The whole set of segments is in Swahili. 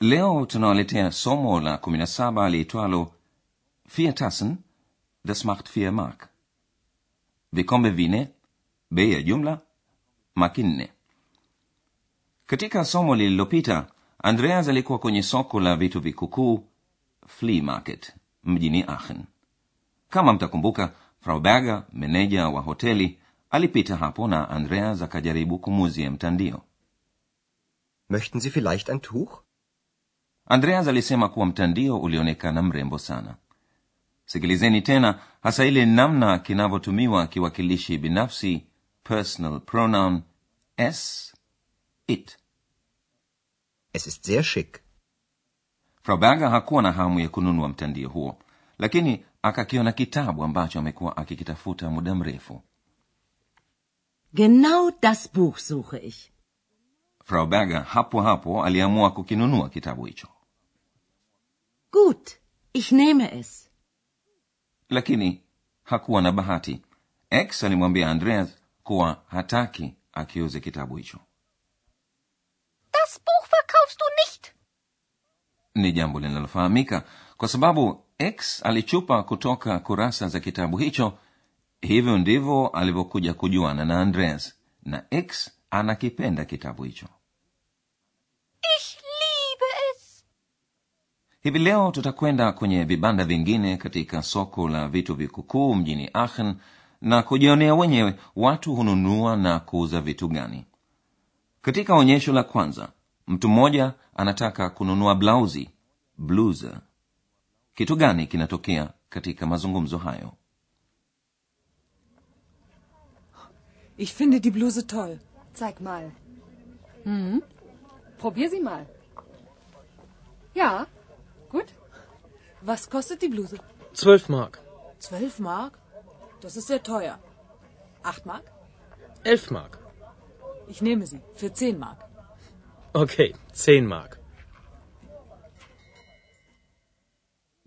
leo tunawaletea somo la 17 liitwalo vier das macht vier mark. Vikombe vine bei ya jumla maki katika somo lililopita andreas alikuwa kwenye soko la vitu vikukuu flea market mjini aachen. Kama mtakumbuka frau berger meneja wa hoteli alipita hapo na andreas akajaribu kumuzia mtandio. Möchten Sie vielleicht ein Tuch? Andreas alisema kuwa mtandio ulionekana mrembo sana sikilizeni tena hasa ile namna kinavyotumiwa kiwakilishi binafsi personal pronoun s it Es ist sehr schick. frau berger hakuwa na hamu ya kununua mtandio huo lakini akakiona kitabu ambacho amekuwa akikitafuta muda mrefu Genau das Buch suche ich. frau berger hapo hapo aliamua kukinunua kitabu hicho Gut, ich nehme es. lakini hakuwa na bahati. X alimwambia andreas kuwa hataki akiuze kitabu hicho. Das Buch verkaufst du nicht. ni jambo linalofahamika kwa sababu x alichupa kutoka kurasa za kitabu hicho. Hivyo ndivyo alivyokuja kujuana na andreas. Na x anakipenda kitabu hicho Ich liebe es. Hivi leo tutakwenda kwenye vibanda vingine katika soko la vitu vikukuu mjini aachen na kujionea wenyewe watu hununua na kuuza vitu gani katika onyesho la kwanza mtu mmoja anataka kununua blauzi bluse kitu gani kinatokea katika mazungumzo hayo Ich finde die Bluse toll. Zeig mal. Hm? Probier sie mal. Ja, gut. Was kostet die Bluse? Zwölf Mark. Zwölf Mark? Das ist sehr teuer. Acht Mark? Elf Mark. Ich nehme sie. Für zehn Mark. Okay, zehn Mark.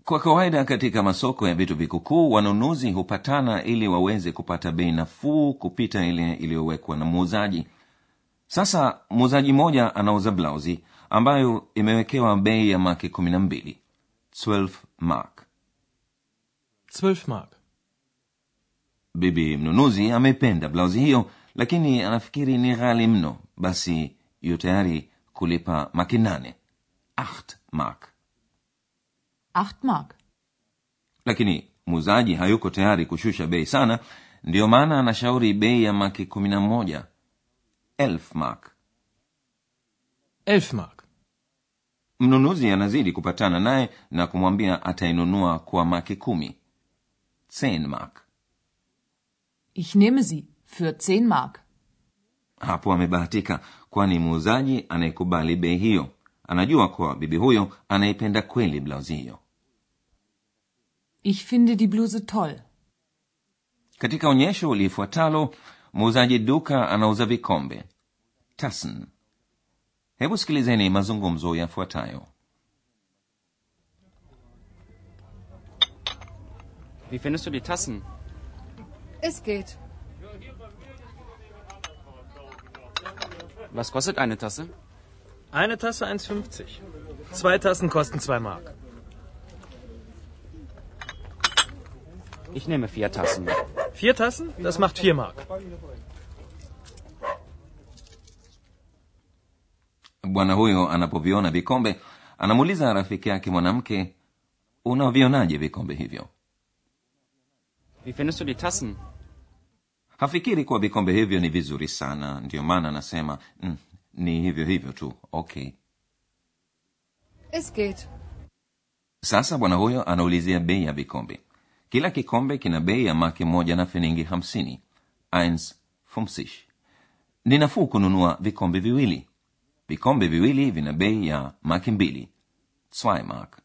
kwa kawaida katika masoko ya vitu vikukuu wanunuzi hupatana ili waweze kupata bei nafuu kupita ile iliyowekwa na muuzaji sasa muuzaji mmoja anauza blauzi ambayo imewekewa bei ya maki kumi na mbili 12 mark. Mark. bibi mnunuzi amependa blauzi hiyo lakini anafikiri ni ghali mno. Basi yu tayari kulipa maki nane. 8 mark. Mark. lakini muuzaji hayuko tayari kushusha bei sana ndiyo maana anashauri bei ya maki kumi na moja elf mark. Elf Mark. Mnunuzi anazidi kupatana naye na kumwambia atainunua kwa maki kumi Zehn mark Ich nehme sie. Für zehn Mark. hapo amebahatika kwani muuzaji anayekubali bei hiyo anajua kuwa bibi huyo anaipenda kweli blauzi hiyo Ich finde die Bluse toll. katika onyesho lifuatalo muuzaji duka anauza vikombe tassen hebu sikilizeni mazungumzo yafuatayo Wie findest du die Tassen? Es geht. Was kostet eine Tasse? Eine Tasse 1,50. Zwei Tassen kosten zwei Mark. Ich nehme vier Tassen. Vier Tassen? Das macht vier Mark. Bwana huyo anapoviona vikombe anamuuliza rafiki yake mwanamke unavionaje vikombe hivyo? Wie findest du die Tassen? hafikiri kuwa vikombe hivyo ni vizuri sana. Ndiyo maana anasema mm, ni hivyo hivyo tu. Okay. Es geht. sasa bwana huyo anaulizia bei ya vikombe. Kila kikombe kina bei ya maki moja na finingi hamsini. Eins fumsish ni nafuu kununua vikombe viwili vikombe viwili vina bei ya maki mbili zwei mark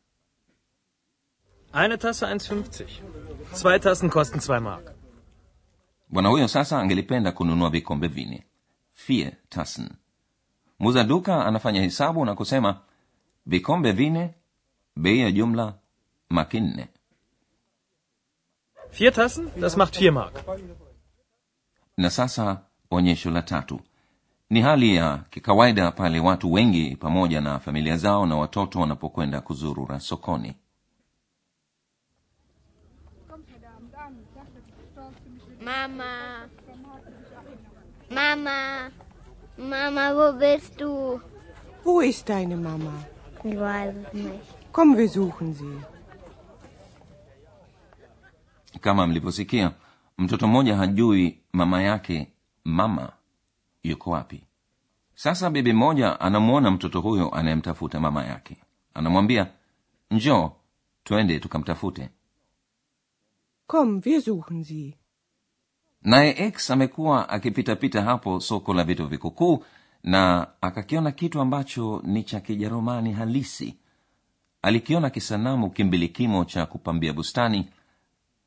Eine Tasse 1,50. Zwei Tassen kosten 2 Mark. bwana huyo sasa angelipenda kununua vikombe vine vier tassen muza duka anafanya hesabu na kusema vikombe vine bei ya jumla maki nne Vier Tassen, das macht vier Mark. na sasa onyesho la tatu ni hali ya kikawaida pale watu wengi pamoja na familia zao na watoto wanapokwenda kuzurura sokoni Mama. Mama. Mama, wo bist du? Wo ist deine Mama? Ich weiß es nicht. Komm, wir suchen sie. kama mlivyosikia mtoto mmoja hajui mama yake mama yuko wapi? Sasa bibi mmoja anamwona mtoto huyo anayemtafuta mama yake. Anamwambia njoo twende tukamtafute. Kom wir suchen sie. naye x amekuwa akipitapita hapo soko la vitu vikukuu na akakiona kitu ambacho ni cha kijerumani halisi. Alikiona kisanamu kimbilikimo cha kupambia bustani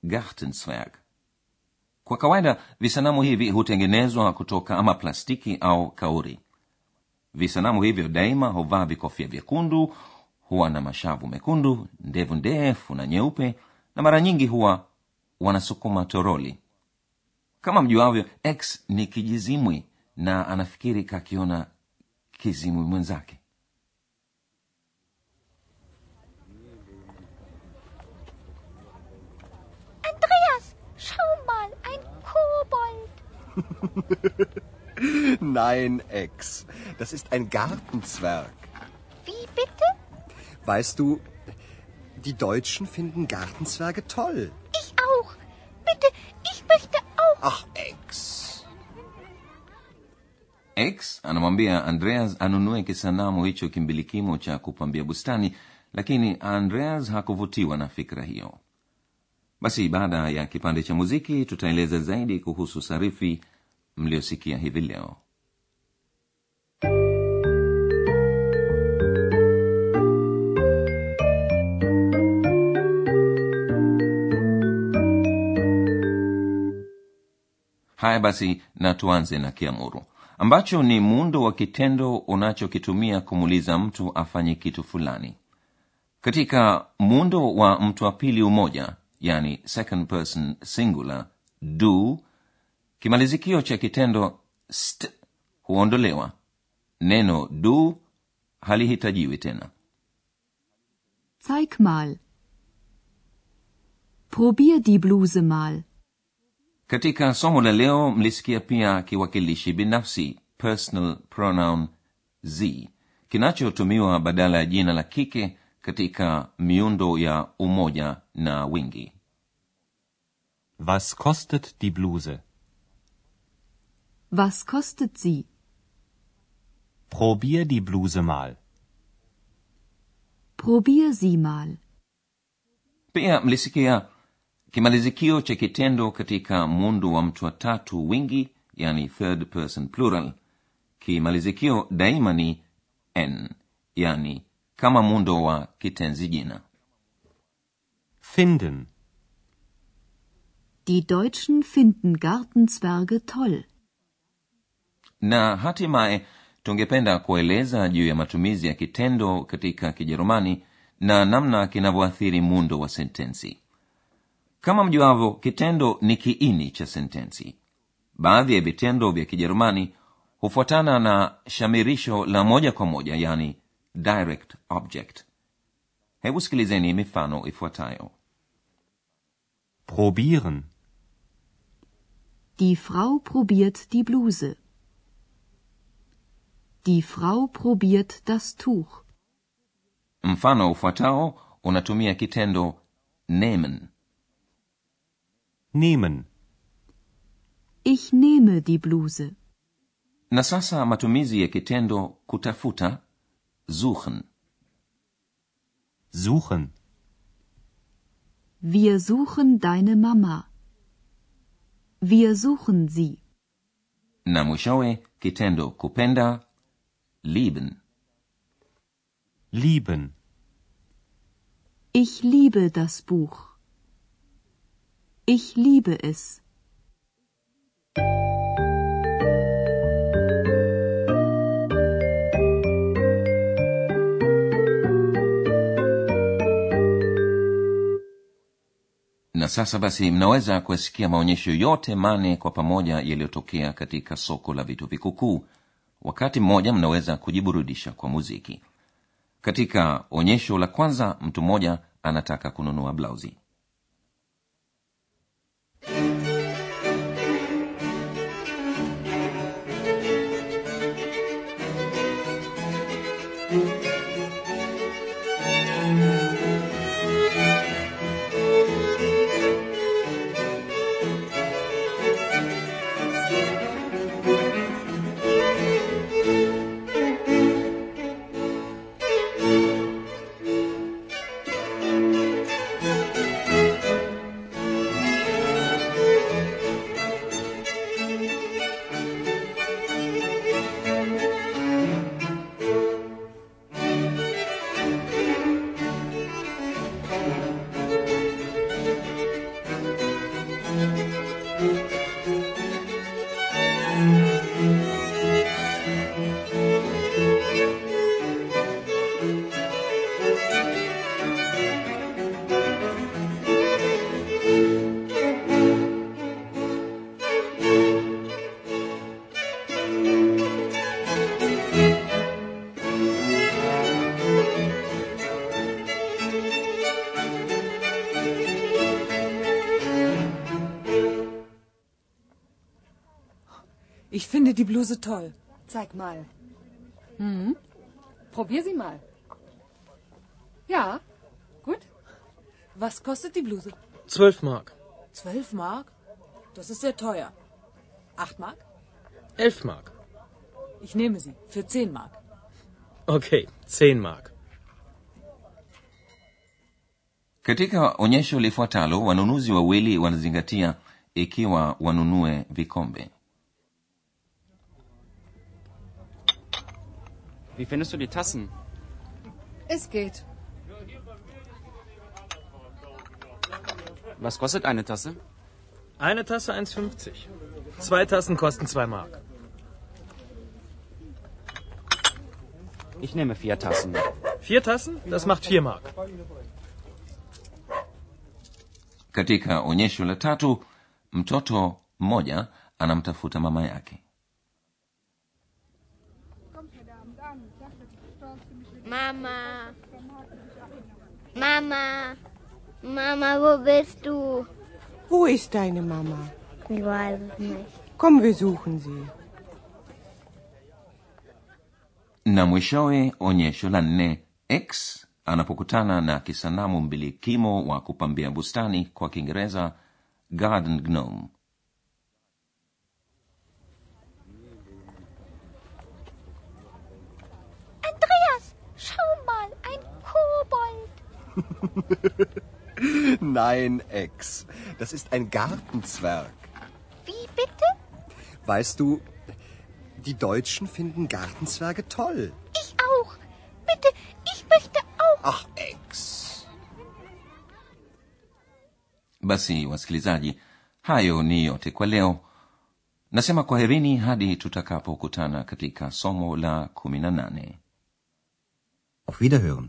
gartenzwerg kwa kawaida visanamu hivi hutengenezwa kutoka ama plastiki au kauri. Visanamu hivyo daima huvaa vikofia vyekundu huwa na mashavu mekundu ndevu ndefu na nyeupe na mara nyingi huwa wanasukuma toroli. Kama mjuavyo x ni kijizimwi na anafikiri kakiona kizimwi mwenzake Nein, Ex. Das ist ein Gartenzwerg. Wie bitte? Weißt du, die Deutschen finden Gartenzwerge toll. Ich auch. Bitte, ich möchte auch. Ach, Ex. x anamwambia andreas anunue kisanamu hicho kimbilikimo cha kupambia bustani lakini andreas hakuvutiwa na fikra hiyo basi baada ya kipande cha muziki tutaeleza zaidi kuhusu sarifi mliosikia hivi leo. Haya basi na tuanze na kiamuru ambacho ni muundo wa kitendo unachokitumia kumuuliza mtu afanye kitu fulani. Katika muundo wa mtu wa pili umoja yani second person singular do kimalizikio cha kitendo st huondolewa neno du halihitajiwi tena Zeig mal. Probier die Bluse mal. katika somo la leo mlisikia pia kiwakilishi binafsi personal pronoun z kinachotumiwa badala ya jina la kike katika miundo ya umoja na wingi Was kostet die Bluse? Was kostet sie? Probier die Bluse mal. Probier sie mal. pia mlisikia kimalizikio cha kitendo katika muundo wa mtu wa tatu wingi yani third person plural kimalizikio daima ni n yani kama muundo wa kitenzi jina Finden. Die Deutschen finden Gartenzwerge toll. na hatimaye tungependa kueleza juu ya matumizi ya kitendo katika kijerumani na namna kinavyoathiri muundo wa sentensi kama mjuavyo kitendo ni kiini cha sentensi baadhi ya vitendo vya kijerumani hufuatana na shamirisho la moja kwa moja yani direct object hebu sikilizeni mifano ifuatayo Probieren. Die Frau probiert die Bluse. Die Frau probiert das Tuch. mfano ufuatao unatumia kitendo nehmen Nehmen. Ich nehme die Bluse. na sasa matumizi ya kitendo kutafuta suchen Suchen. Wir suchen deine Mama. Wir suchen sie. na mwishowe kitendo kupenda lieben. Lieben. Ich liebe das Buch. Ich liebe es. Sasa basi mnaweza kuyasikia maonyesho yote mane kwa pamoja yaliyotokea katika soko la vitu vikukuu. Wakati mmoja mnaweza kujiburudisha kwa muziki. Katika onyesho la kwanza mtu mmoja anataka kununua blauzi. Ich finde die Bluse toll. Zeig mal. Hm? Probier sie mal. Ja, gut. Was kostet die Bluse? Zwölf Mark. Zwölf Mark? Das ist sehr teuer. Acht Mark? Elf Mark. Ich nehme sie. Für zehn Mark. Okay, zehn Mark. katika onyesho lifuatalo wanunuzi wawili wanazingatia ikiwa wanunue vikombe Wie findest du die Tassen? Es geht. Was kostet eine Tasse? Eine Tasse 1,50. Zwei Tassen kosten zwei Mark. Ich nehme vier Tassen. Vier Tassen? Das macht vier Mark. katika onyesho la tatu mtoto mmoja anamtafuta mama yake Mama. Mama. Mama, wo bist du? Wo ist deine Mama? Ich weiß es nicht. Komm, wir suchen sie. na mwishowe onyesho la nne x anapokutana na kisanamu mbilikimo wa kupambia bustani kwa kiingereza garden gnome Nein, Ex. Das ist ein Gartenzwerg. Wie bitte? Weißt du, die Deutschen finden Gartenzwerge toll. Ich auch. Bitte, ich möchte auch. Ach, Ex. basi wasikilizaji hayo ni yote kwa leo nasema kwaherini hadi tutakapokutana katika somo la kumi na nane Auf Wiederhören.